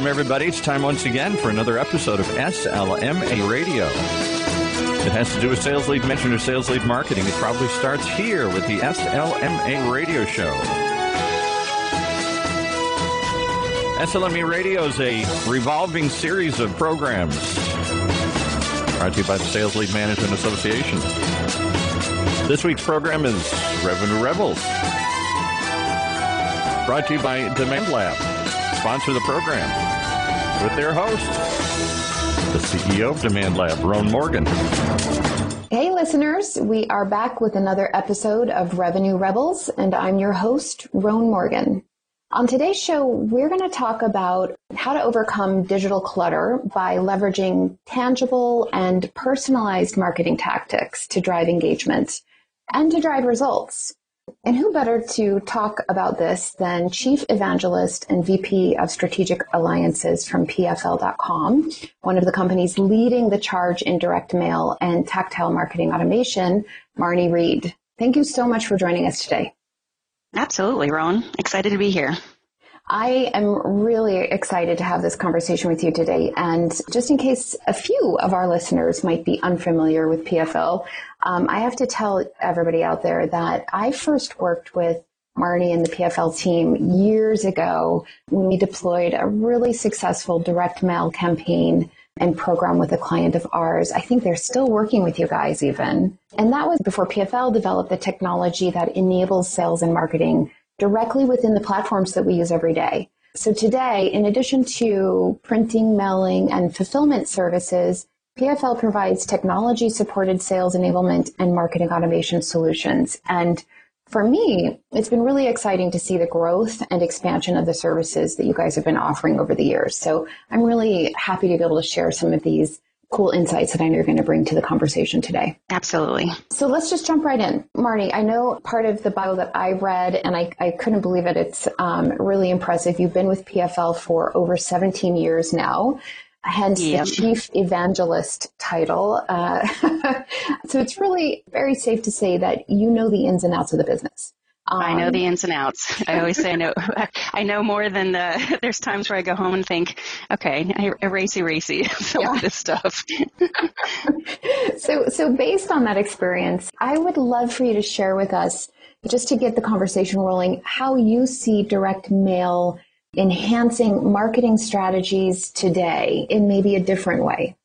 Welcome, everybody. It's time once again for another episode of SLMA Radio. It has to do with sales lead management or sales lead marketing. It probably starts here with the SLMA Radio Show. SLMA Radio is a revolving series of programs brought to you by the Sales Lead Management Association. This week's program is Revenue Rebels, brought to you by Demand Lab, sponsor the program, with their host, the CEO of Demand Lab, Roan Morgan. Hey, listeners, we are back with another episode of Revenue Rebels, and I'm your host, Roan Morgan. On today's show, we're going to talk about how to overcome digital clutter by leveraging tangible and personalized marketing tactics to drive engagement and to drive results. And who better to talk about this than Chief Evangelist and VP of Strategic Alliances from PFL.com, one of the companies leading the charge in direct mail and tactile marketing automation, Marnie Reed. Thank you so much for joining us today. Absolutely, Roan. Excited to be here. I am really excited to have this conversation with you today. And just in case a few of our listeners might be unfamiliar with PFL, um, I have to tell everybody out there that I first worked with Marnie and the PFL team years ago when we deployed a really successful direct mail campaign and program with a client of ours. I think they're still working with you guys even. And that was before PFL developed the technology that enables sales and marketing directly within the platforms that we use every day. So today, in addition to printing, mailing, and fulfillment services, PFL provides technology supported sales enablement and marketing automation solutions. And for me, it's been really exciting to see the growth and expansion of the services that you guys have been offering over the years. So I'm really happy to be able to share some of these cool insights that I know you're going to bring to the conversation today. Absolutely. So let's just jump right in. Marnie, I know part of the bio that I read, and I, I couldn't believe it. It's um, really impressive. You've been with PFL for over 17 years now. Hence yep. the chief evangelist title. Uh, so it's really very safe to say that you know the ins and outs of the business. Um, I know the ins and outs. I always say I know. I know more than the. There's times where I go home and think, okay, I, racy, racy, some yeah. of this stuff. so, so based on that experience, I would love for you to share with us, just to get the conversation rolling, how you see direct mail enhancing marketing strategies today in maybe a different way.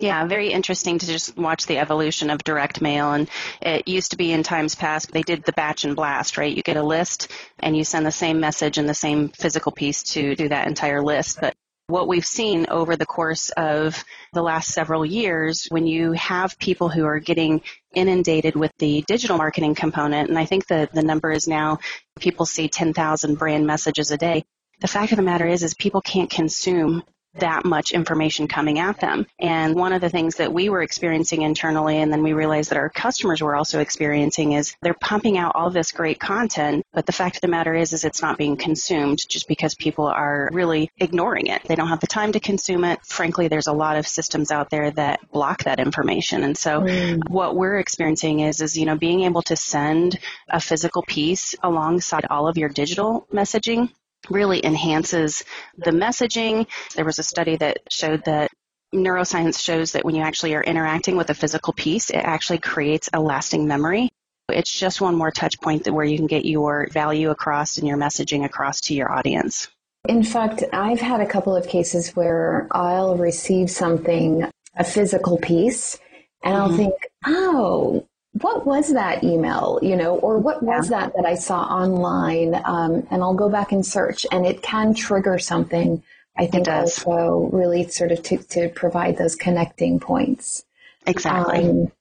Yeah, very interesting to just watch the evolution of direct mail. And it used to be in times past, they did the batch and blast, right? You get a list and you send the same message and the same physical piece to do that entire list. But what we've seen over the course of the last several years, when you have people who are getting inundated with the digital marketing component, and I think the, the number is now people see 10,000 brand messages a day. The fact of the matter is, is people can't consume that much information coming at them. And one of the things that we were experiencing internally and then we realized that our customers were also experiencing is they're pumping out all this great content, but the fact of the matter is is it's not being consumed just because people are really ignoring it. They don't have the time to consume it. Frankly, there's a lot of systems out there that block that information. And so mm. what we're experiencing is is you know being able to send a physical piece alongside all of your digital messaging really enhances the messaging. There was a study that showed that neuroscience shows that when you actually are interacting with a physical piece, it actually creates a lasting memory. It's just one more touch point where you can get your value across and your messaging across to your audience. In fact, I've had a couple of cases where I'll receive something, a physical piece, and mm-hmm. I'll think, oh, what was that email, you know, or what was yeah. that that I saw online? Um, and I'll go back and search, and it can trigger something. I think also really sort of to, to provide those connecting points. Exactly. Um,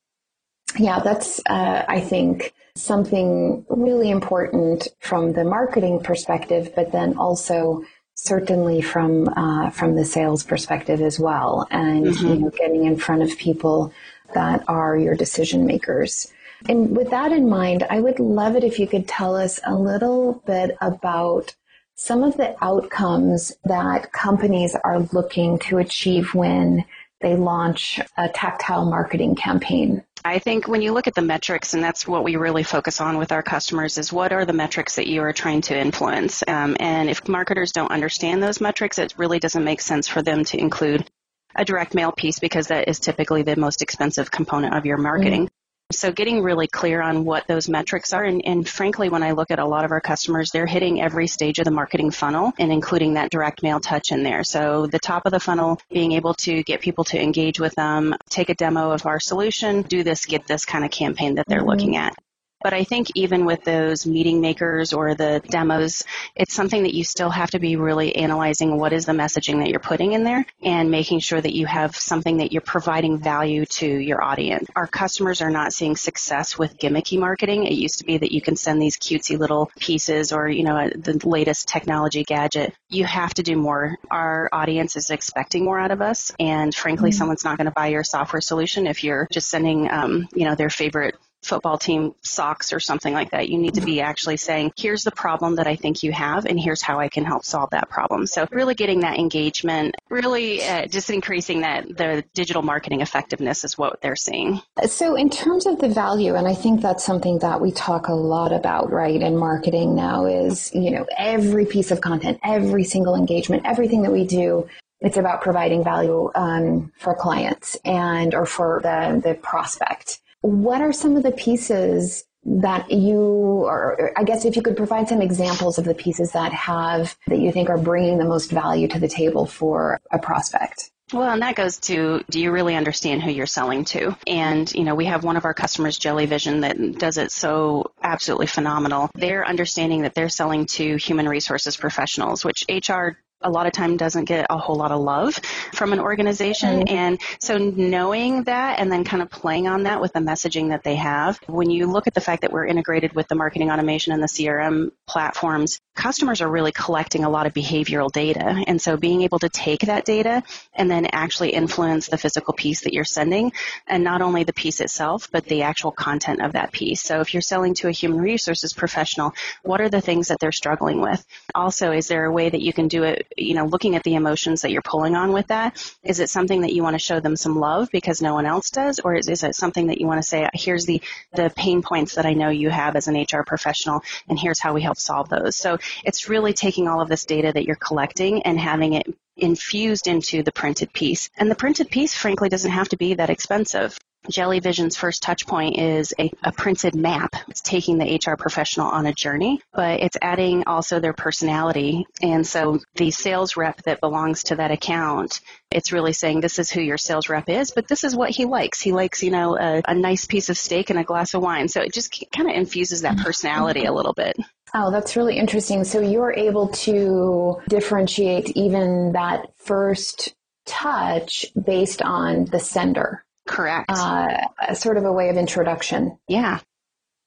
yeah, that's uh, I think something really important from the marketing perspective, but then also certainly from uh, from the sales perspective as well, and mm-hmm. you know, getting in front of people that are your decision makers. And with that in mind, I would love it if you could tell us a little bit about some of the outcomes that companies are looking to achieve when they launch a tactile marketing campaign. I think when you look at the metrics, and that's what we really focus on with our customers, is what are the metrics that you are trying to influence? Um, and if marketers don't understand those metrics, it really doesn't make sense for them to include a direct mail piece because that is typically the most expensive component of your marketing. So getting really clear on what those metrics are. And, and, frankly, when I look at a lot of our customers, they're hitting every stage of the marketing funnel and including that direct mail touch in there. So the top of the funnel, being able to get people to engage with them, take a demo of our solution, do this, get this kind of campaign that they're mm-hmm. looking at. But I think even with those meeting makers or the demos, it's something that you still have to be really analyzing what is the messaging that you're putting in there and making sure that you have something that you're providing value to your audience. Our customers are not seeing success with gimmicky marketing. It used to be that you can send these cutesy little pieces or, you know, the latest technology gadget. You have to do more. Our audience is expecting more out of us. And frankly, mm-hmm. someone's not going to buy your software solution if you're just sending, um, you know, their favorite football team socks or something like that. You need to be actually saying, here's the problem that I think you have, and here's how I can help solve that problem. So really getting that engagement, really uh, just increasing that the digital marketing effectiveness is what they're seeing. So in terms of the value, and I think that's something that we talk a lot about, right, in marketing now is, you know, every piece of content, every single engagement, everything that we do it's about providing value um, for clients and or for the, the prospect what are some of the pieces that you, or I guess if you could provide some examples of the pieces that have, that you think are bringing the most value to the table for a prospect? Well, and that goes to do you really understand who you're selling to? And, you know, we have one of our customers, Jellyvision, that does it so absolutely phenomenal. They're understanding that they're selling to human resources professionals, which HR a lot of time doesn't get a whole lot of love from an organization. Mm-hmm. And so knowing that and then kind of playing on that with the messaging that they have, when you look at the fact that we're integrated with the marketing automation and the CRM platforms, customers are really collecting a lot of behavioral data. And so being able to take that data and then actually influence the physical piece that you're sending and not only the piece itself, but the actual content of that piece. So if you're selling to a human resources professional, what are the things that they're struggling with? Also, is there a way that you can do it you know, looking at the emotions that you're pulling on with that, is it something that you want to show them some love because no one else does, or is, is it something that you want to say, here's the the pain points that I know you have as an HR professional, and here's how we help solve those. So it's really taking all of this data that you're collecting and having it infused into the printed piece. And the printed piece, frankly, doesn't have to be that expensive. Jellyvision's first touch point is a, a, printed map. It's taking the HR professional on a journey, but it's adding also their personality. And so the sales rep that belongs to that account, it's really saying this is who your sales rep is, but this is what he likes. He likes, you know, a, a nice piece of steak and a glass of wine. So it just kind of infuses that personality a little bit. Oh, that's really interesting. So you're able to differentiate even that first touch based on the sender. Correct. Uh, sort of a way of introduction. Yeah.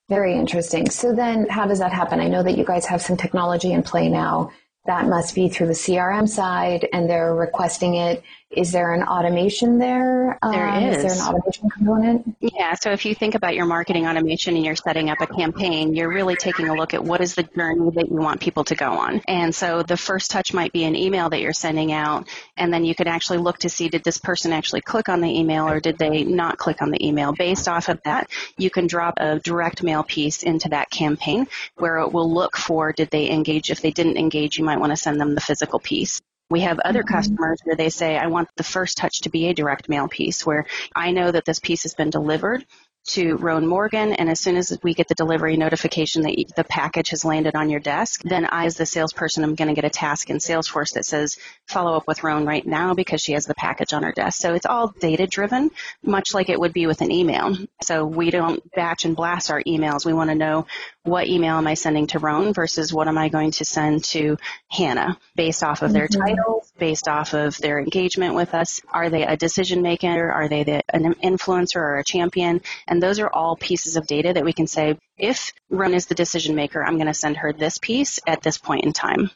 Very interesting. So then how does that happen? I know that you guys have some technology in play now. That must be through the CRM side and they're requesting it is there an automation there? There um, is. Is there an automation component? Yeah. So if you think about your marketing automation and you're setting up a campaign, you're really taking a look at what is the journey that you want people to go on. And so the first touch might be an email that you're sending out, and then you can actually look to see did this person actually click on the email or did they not click on the email. Based off of that, you can drop a direct mail piece into that campaign where it will look for did they engage. If they didn't engage, you might want to send them the physical piece. We have other mm-hmm. customers where they say, I want the first touch to be a direct mail piece where I know that this piece has been delivered to Roan Morgan, and as soon as we get the delivery notification that the package has landed on your desk, then I, as the salesperson, am going to get a task in Salesforce that says follow up with Roan right now because she has the package on her desk. So it's all data driven, much like it would be with an email. So we don't batch and blast our emails. We want to know what email am I sending to Roan versus what am I going to send to Hannah based off of their mm-hmm. titles, based off of their engagement with us. Are they a decision maker? Are they the, an influencer or a champion? And those are all pieces of data that we can say, if Roan is the decision maker, I'm going to send her this piece at this point in time.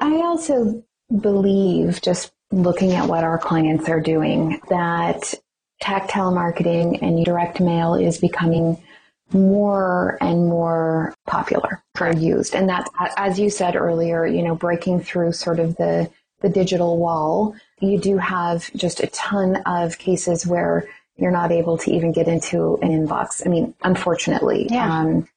I also believe, just looking at what our clients are doing, that tactile marketing and direct mail is becoming more and more popular or used. And that's, as you said earlier, you know, breaking through sort of the, the digital wall. You do have just a ton of cases where you're not able to even get into an inbox. I mean, unfortunately. Yeah. Um,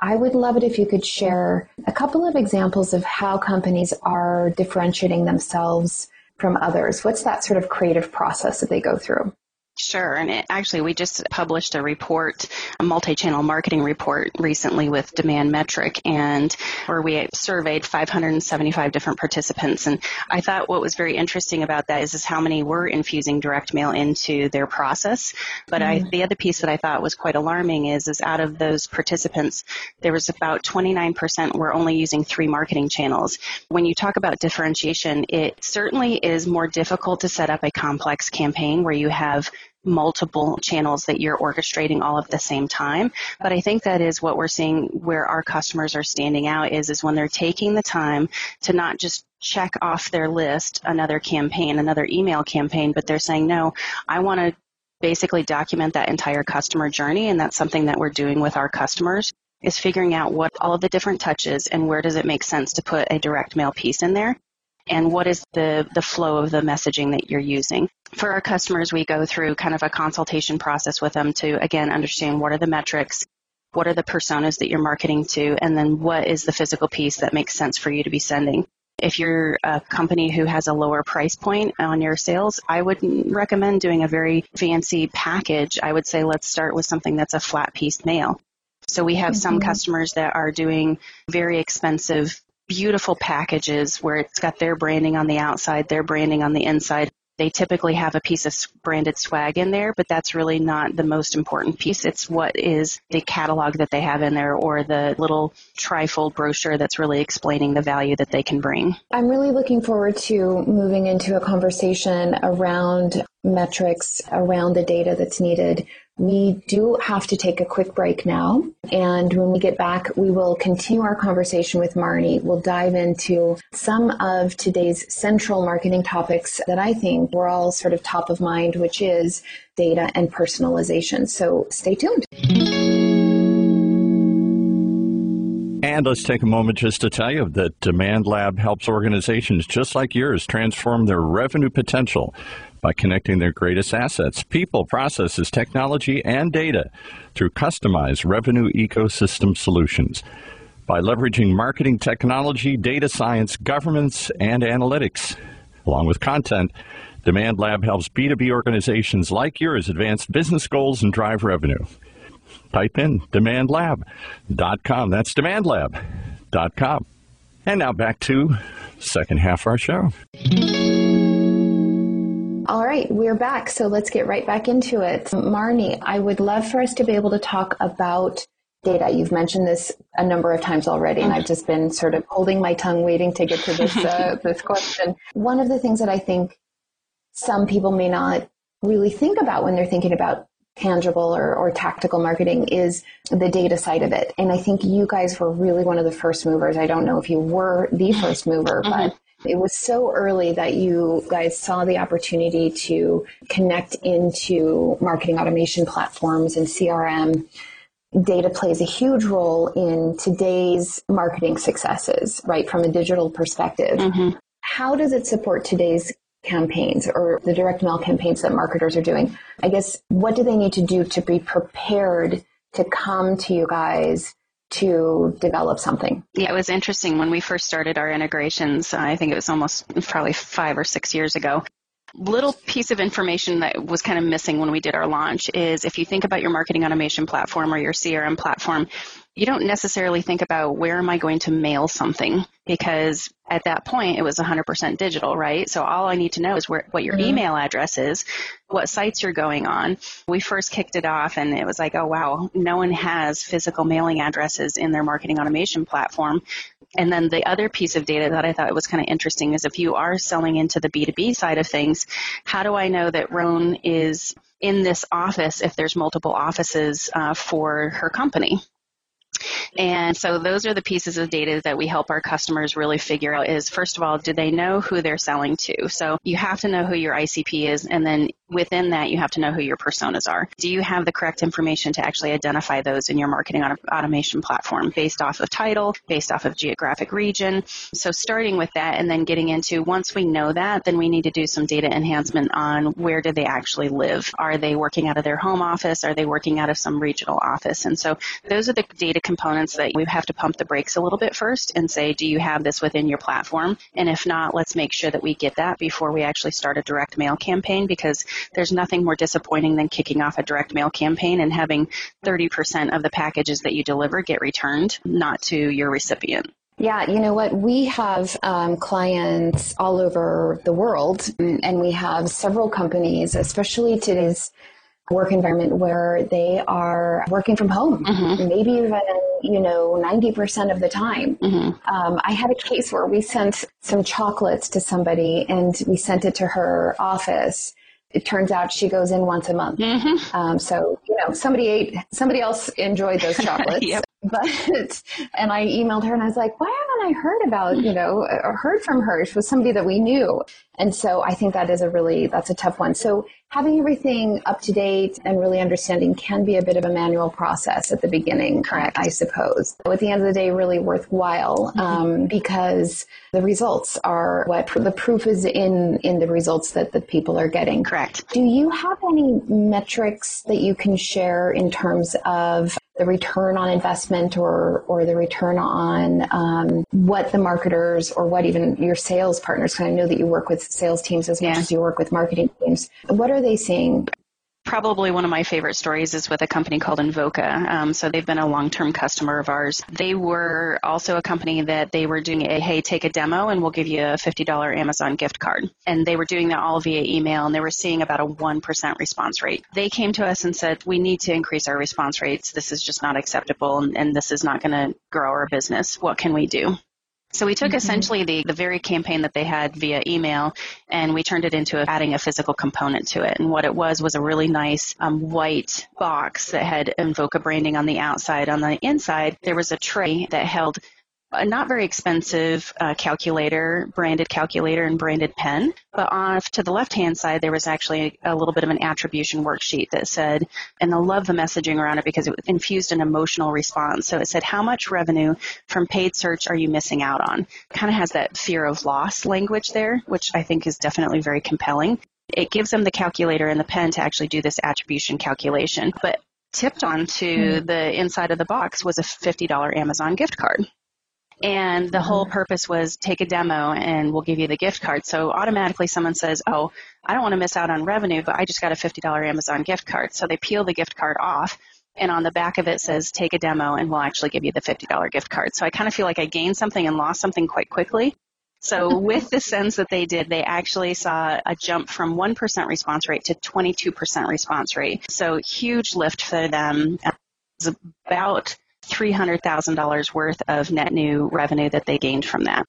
I would love it if you could share a couple of examples of how companies are differentiating themselves from others. What's that sort of creative process that they go through? Sure. And it, actually, we just published a report, a multi-channel marketing report recently with Demand Metric and where we surveyed 575 different participants. And I thought what was very interesting about that is, is how many were infusing direct mail into their process. But mm-hmm. I, the other piece that I thought was quite alarming is, is out of those participants, there was about 29% were only using three marketing channels. When you talk about differentiation, it certainly is more difficult to set up a complex campaign where you have multiple channels that you're orchestrating all at the same time. But I think that is what we're seeing where our customers are standing out is, is when they're taking the time to not just check off their list another campaign, another email campaign, but they're saying, no, I want to basically document that entire customer journey. And that's something that we're doing with our customers is figuring out what all of the different touches and where does it make sense to put a direct mail piece in there and what is the, the flow of the messaging that you're using. For our customers, we go through kind of a consultation process with them to, again, understand what are the metrics, what are the personas that you're marketing to, and then what is the physical piece that makes sense for you to be sending. If you're a company who has a lower price point on your sales, I would recommend doing a very fancy package. I would say let's start with something that's a flat piece mail. So we have mm-hmm. some customers that are doing very expensive beautiful packages where it's got their branding on the outside, their branding on the inside. They typically have a piece of branded swag in there, but that's really not the most important piece. It's what is the catalog that they have in there or the little trifold brochure that's really explaining the value that they can bring. I'm really looking forward to moving into a conversation around metrics, around the data that's needed we do have to take a quick break now. And when we get back, we will continue our conversation with Marnie. We'll dive into some of today's central marketing topics that I think were all sort of top of mind, which is data and personalization. So stay tuned. And let's take a moment just to tell you that Demand Lab helps organizations just like yours transform their revenue potential by connecting their greatest assets, people, processes, technology, and data through customized revenue ecosystem solutions. By leveraging marketing technology, data science, governance, and analytics, along with content, Demand Lab helps B2B organizations like yours advance business goals and drive revenue. Type in demandlab.com. That's demandlab.com. And now back to second half of our show. All right, we're back. So let's get right back into it. Marnie, I would love for us to be able to talk about data. You've mentioned this a number of times already, and I've just been sort of holding my tongue waiting to get to this, uh, this question. One of the things that I think some people may not really think about when they're thinking about tangible or, or tactical marketing is the data side of it. And I think you guys were really one of the first movers. I don't know if you were the first mover, mm-hmm. but it was so early that you guys saw the opportunity to connect into marketing automation platforms and CRM. Data plays a huge role in today's marketing successes, right, from a digital perspective. Mm-hmm. How does it support today's campaigns or the direct mail campaigns that marketers are doing? I guess what do they need to do to be prepared to come to you guys to develop something. Yeah, it was interesting when we first started our integrations. I think it was almost probably five or six years ago. Little piece of information that was kind of missing when we did our launch is if you think about your marketing automation platform or your CRM platform, you don't necessarily think about where am I going to mail something because at that point it was 100% digital, right? So all I need to know is where, what your mm-hmm. email address is, what sites you're going on. We first kicked it off and it was like, oh wow, no one has physical mailing addresses in their marketing automation platform. And then the other piece of data that I thought was kind of interesting is if you are selling into the B2B side of things, how do I know that Roan is in this office if there's multiple offices uh, for her company? And so those are the pieces of data that we help our customers really figure out is first of all, do they know who they're selling to? So you have to know who your ICP is and then within that you have to know who your personas are. Do you have the correct information to actually identify those in your marketing automation platform based off of title, based off of geographic region? So starting with that and then getting into once we know that, then we need to do some data enhancement on where do they actually live? Are they working out of their home office? Are they working out of some regional office? And so those are the data components that we have to pump the brakes a little bit first and say, do you have this within your platform? And if not, let's make sure that we get that before we actually start a direct mail campaign because there's nothing more disappointing than kicking off a direct mail campaign and having 30% of the packages that you deliver get returned, not to your recipient. Yeah, you know what? We have um, clients all over the world, and we have several companies, especially today's work environment where they are working from home, mm-hmm. maybe even, you know, 90% of the time. Mm-hmm. Um, I had a case where we sent some chocolates to somebody and we sent it to her office. It turns out she goes in once a month. Mm-hmm. Um, so, you know, somebody ate, somebody else enjoyed those chocolates. yep. But, and I emailed her and I was like, why haven't I heard about, you know, heard from her? She was somebody that we knew. And so I think that is a really, that's a tough one. So having everything up to date and really understanding can be a bit of a manual process at the beginning, correct? I suppose. But At the end of the day, really worthwhile mm-hmm. um, because the results are what the proof is in in the results that the people are getting. Correct. Do you have any metrics that you can share in terms of the return on investment or or the return on um, what the marketers or what even your sales partners because I know that you work with sales teams as much yeah. as you work with marketing teams. What are they seeing? Probably one of my favorite stories is with a company called Invoca. Um, so they've been a long-term customer of ours. They were also a company that they were doing a hey, take a demo and we'll give you a $50 Amazon gift card. And they were doing that all via email and they were seeing about a 1% response rate. They came to us and said, we need to increase our response rates. This is just not acceptable and, and this is not going to grow our business. What can we do? So we took mm-hmm. essentially the, the very campaign that they had via email and we turned it into a, adding a physical component to it. And what it was was a really nice um, white box that had Invoca branding on the outside. On the inside, there was a tray that held a not very expensive uh, calculator, branded calculator and branded pen. But off to the left hand side, there was actually a little bit of an attribution worksheet that said, and I love the messaging around it because it infused an emotional response. So it said, how much revenue from paid search are you missing out on? Kind of has that fear of loss language there, which I think is definitely very compelling. It gives them the calculator and the pen to actually do this attribution calculation. But tipped onto mm. the inside of the box was a $50 Amazon gift card. And the whole mm-hmm. purpose was take a demo and we'll give you the gift card. So automatically someone says, oh, I don't want to miss out on revenue, but I just got a $50 Amazon gift card. So they peel the gift card off and on the back of it says take a demo and we'll actually give you the $50 gift card. So I kind of feel like I gained something and lost something quite quickly. So with the sends that they did, they actually saw a jump from 1% response rate to 22% response rate. So huge lift for them. It was about $300,000 worth of net new revenue that they gained from that.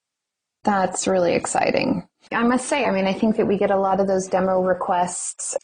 That's really exciting. I must say, I mean, I think that we get a lot of those demo requests,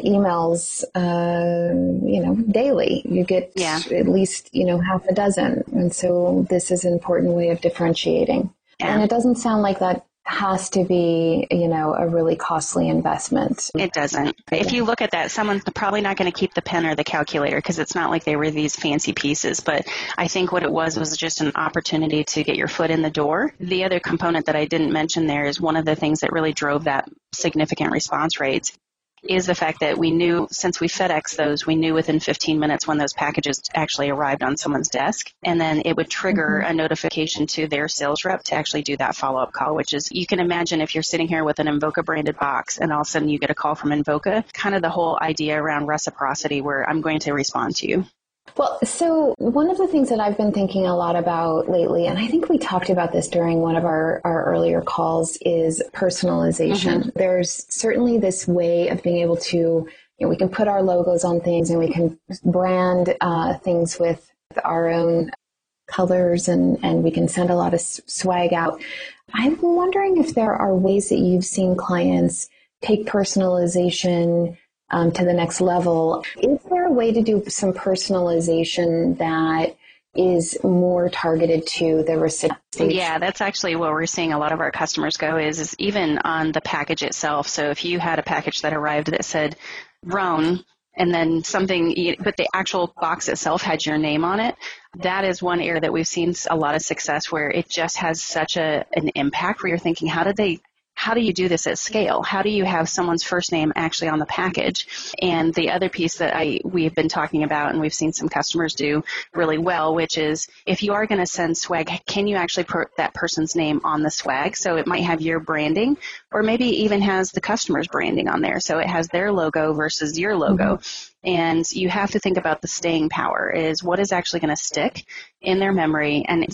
emails, uh, you know, daily. You get yeah. at least, you know, half a dozen. And so this is an important way of differentiating. Yeah. And it doesn't sound like that has to be, you know, a really costly investment. It doesn't. If you look at that, someone's probably not going to keep the pen or the calculator because it's not like they were these fancy pieces. But I think what it was was just an opportunity to get your foot in the door. The other component that I didn't mention there is one of the things that really drove that significant response rates is the fact that we knew since we FedEx those, we knew within 15 minutes when those packages actually arrived on someone's desk. And then it would trigger mm-hmm. a notification to their sales rep to actually do that follow up call, which is you can imagine if you're sitting here with an Invoca branded box and all of a sudden you get a call from Invoca, kind of the whole idea around reciprocity where I'm going to respond to you. Well, so one of the things that I've been thinking a lot about lately, and I think we talked about this during one of our, our earlier calls, is personalization. Mm-hmm. There's certainly this way of being able to, you know, we can put our logos on things and we can brand uh, things with our own colors and, and we can send a lot of swag out. I'm wondering if there are ways that you've seen clients take personalization um, to the next level. Is there a way to do some personalization that is more targeted to the recipient. Yeah, that's actually where we're seeing a lot of our customers go is, is even on the package itself. So if you had a package that arrived that said Roan, and then something, but the actual box itself had your name on it. That is one area that we've seen a lot of success where it just has such a an impact where you're thinking, how did they how do you do this at scale? How do you have someone's first name actually on the package? And the other piece that I we have been talking about and we've seen some customers do really well, which is if you are going to send swag, can you actually put that person's name on the swag? So it might have your branding or maybe even has the customer's branding on there. So it has their logo versus your logo. Mm-hmm. And you have to think about the staying power is what is actually going to stick in their memory and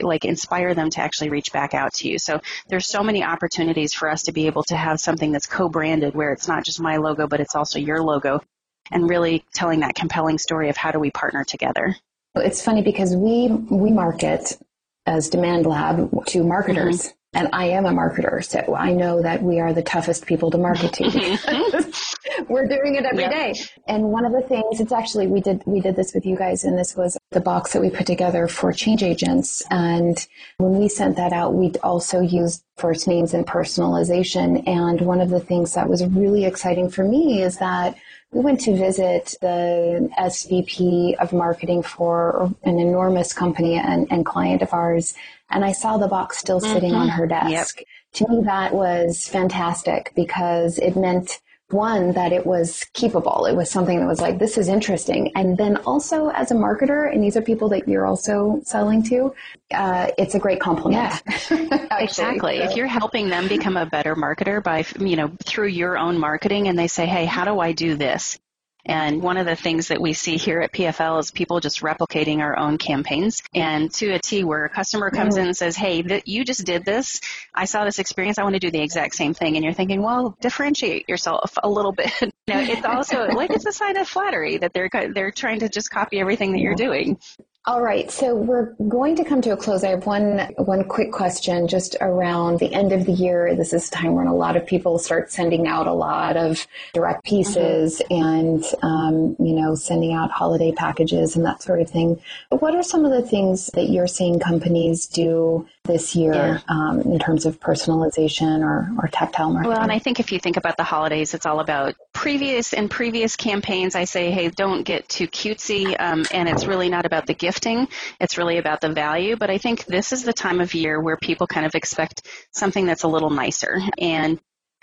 like inspire them to actually reach back out to you. So there's so many opportunities for us to be able to have something that's co-branded where it's not just my logo, but it's also your logo and really telling that compelling story of how do we partner together. It's funny because we we market as Demand Lab to marketers. Mm-hmm. And I am a marketer, so I know that we are the toughest people to market to. We're doing it every day. And one of the things, it's actually we did we did this with you guys, and this was the box that we put together for change agents. And when we sent that out, we also used first names and personalization. And one of the things that was really exciting for me is that we went to visit the SVP of marketing for an enormous company and, and client of ours, and I saw the box still sitting mm-hmm. on her desk. Yep. To me, that was fantastic because it meant one that it was keepable it was something that was like this is interesting and then also as a marketer and these are people that you're also selling to uh, it's a great compliment yeah. exactly so. if you're helping them become a better marketer by you know through your own marketing and they say hey how do i do this and one of the things that we see here at PFL is people just replicating our own campaigns and to a T where a customer comes in and says, Hey, th- you just did this. I saw this experience. I want to do the exact same thing. And you're thinking, well, differentiate yourself a little bit. you know, it's also like it's a sign of flattery that they're, they're trying to just copy everything that you're doing. All right, so we're going to come to a close. I have one one quick question just around the end of the year. This is time when a lot of people start sending out a lot of direct pieces mm-hmm. and um, you know sending out holiday packages and that sort of thing. What are some of the things that you're seeing companies do this year yeah. um, in terms of personalization or, or tactile marketing? Well, and I think if you think about the holidays, it's all about previous and previous campaigns. I say, hey, don't get too cutesy, um, and it's really not about the gifting. It's really about the value. But I think this is the time of year where people kind of expect something that's a little nicer and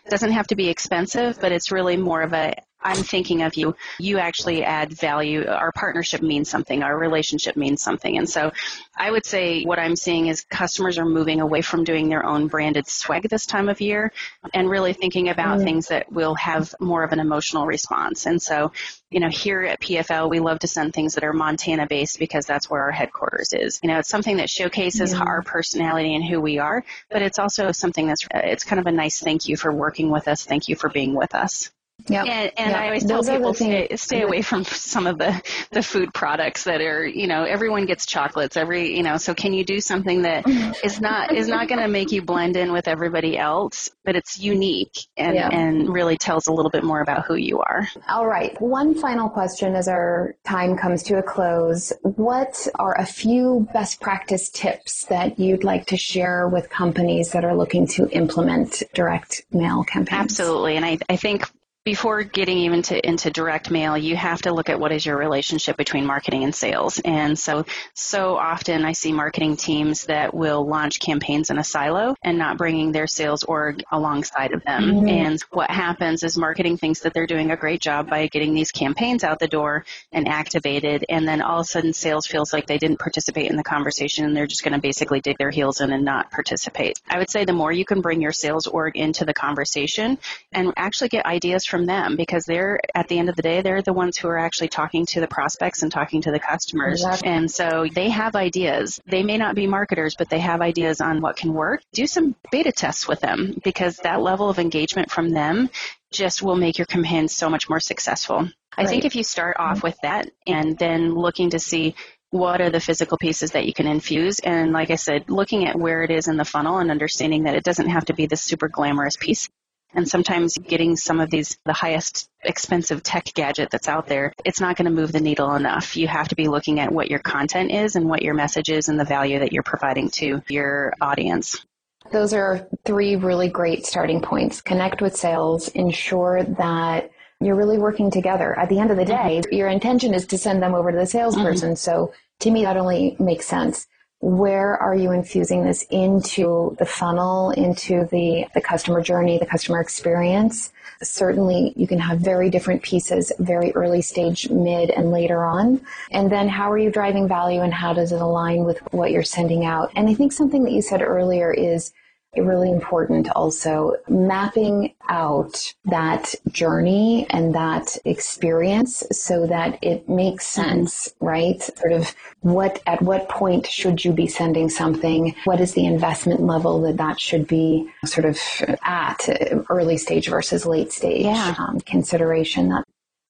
doesn't have to be expensive, but it's really more of a I'm thinking of you. You actually add value. Our partnership means something. Our relationship means something. And so I would say what I'm seeing is customers are moving away from doing their own branded swag this time of year and really thinking about mm. things that will have more of an emotional response. And so, you know, here at PFL, we love to send things that are Montana based because that's where our headquarters is. You know, it's something that showcases our personality and who we are, but it's also something that's, it's kind of a nice thank you for working with us. Thank you for being with us. Yeah, and, and yep. I always tell Those people stay, stay away from some of the the food products that are you know everyone gets chocolates every you know so can you do something that is not is not going to make you blend in with everybody else but it's unique and yeah. and really tells a little bit more about who you are. All right, one final question as our time comes to a close. What are a few best practice tips that you'd like to share with companies that are looking to implement direct mail campaigns? Absolutely, and I I think before getting even to, into direct mail, you have to look at what is your relationship between marketing and sales. And so, so often I see marketing teams that will launch campaigns in a silo and not bringing their sales org alongside of them. Mm-hmm. And what happens is marketing thinks that they're doing a great job by getting these campaigns out the door and activated. And then all of a sudden sales feels like they didn't participate in the conversation and they're just going to basically dig their heels in and not participate. I would say the more you can bring your sales org into the conversation and actually get ideas from from them because they're at the end of the day they're the ones who are actually talking to the prospects and talking to the customers. Exactly. and so they have ideas. They may not be marketers but they have ideas on what can work. Do some beta tests with them because that level of engagement from them just will make your campaign so much more successful. I right. think if you start off mm-hmm. with that and then looking to see what are the physical pieces that you can infuse and like i said looking at where it is in the funnel and understanding that it doesn't have to be this super glamorous piece And sometimes getting some of these, the highest expensive tech gadget that's out there, it's not going to move the needle enough. You have to be looking at what your content is and what your message is and the value that you're providing to your audience. Those are three really great starting points. Connect with sales, ensure that you're really working together. At the end of the day, your intention is to send them over to the salesperson. Mm-hmm. So to me, that only makes sense. Where are you infusing this into the funnel, into the, the customer journey, the customer experience? Certainly, you can have very different pieces, very early stage, mid, and later on. And then how are you driving value and how does it align with what you're sending out? And I think something that you said earlier is really important also mapping out that journey and that experience so that it makes sense, right? Sort of what, at what point should you be sending something? What is the investment level that that should be sort of at early stage versus late stage yeah. um, consideration? That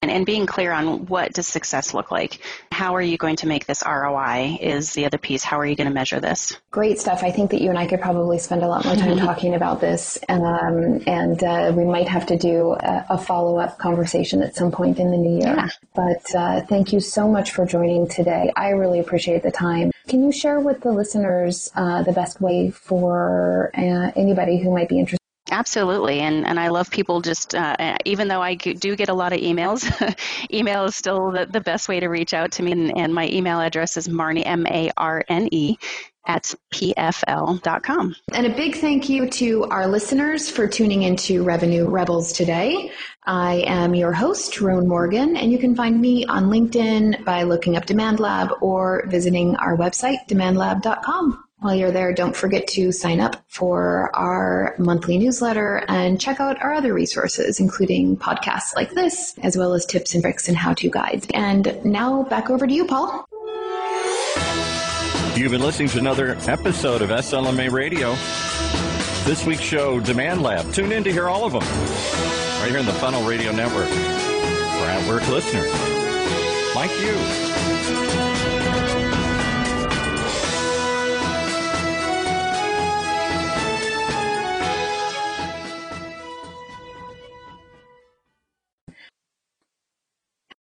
and, and being clear on what does success look like. How are you going to make this ROI is the other piece. How are you going to measure this? Great stuff. I think that you and I could probably spend a lot more time talking about this. Um, and uh, we might have to do a, a follow up conversation at some point in the new year. Yeah. But uh, thank you so much for joining today. I really appreciate the time. Can you share with the listeners uh, the best way for uh, anybody who might be interested? Absolutely, and and I love people just uh, even though I do get a lot of emails, email is still the, the best way to reach out to me, and, and my email address is Marnie M A R N E at pfl.com. And a big thank you to our listeners for tuning into Revenue Rebels today. I am your host, Roan Morgan, and you can find me on LinkedIn by looking up Demand Lab or visiting our website, demandlab.com. While you're there, don't forget to sign up for our monthly newsletter and check out our other resources, including podcasts like this, as well as tips and tricks and how to guides. And now back over to you, Paul. You've been listening to another episode of SLMA Radio. This week's show, Demand Lab. Tune in to hear all of them right here in the Funnel Radio Network for at work listeners like you.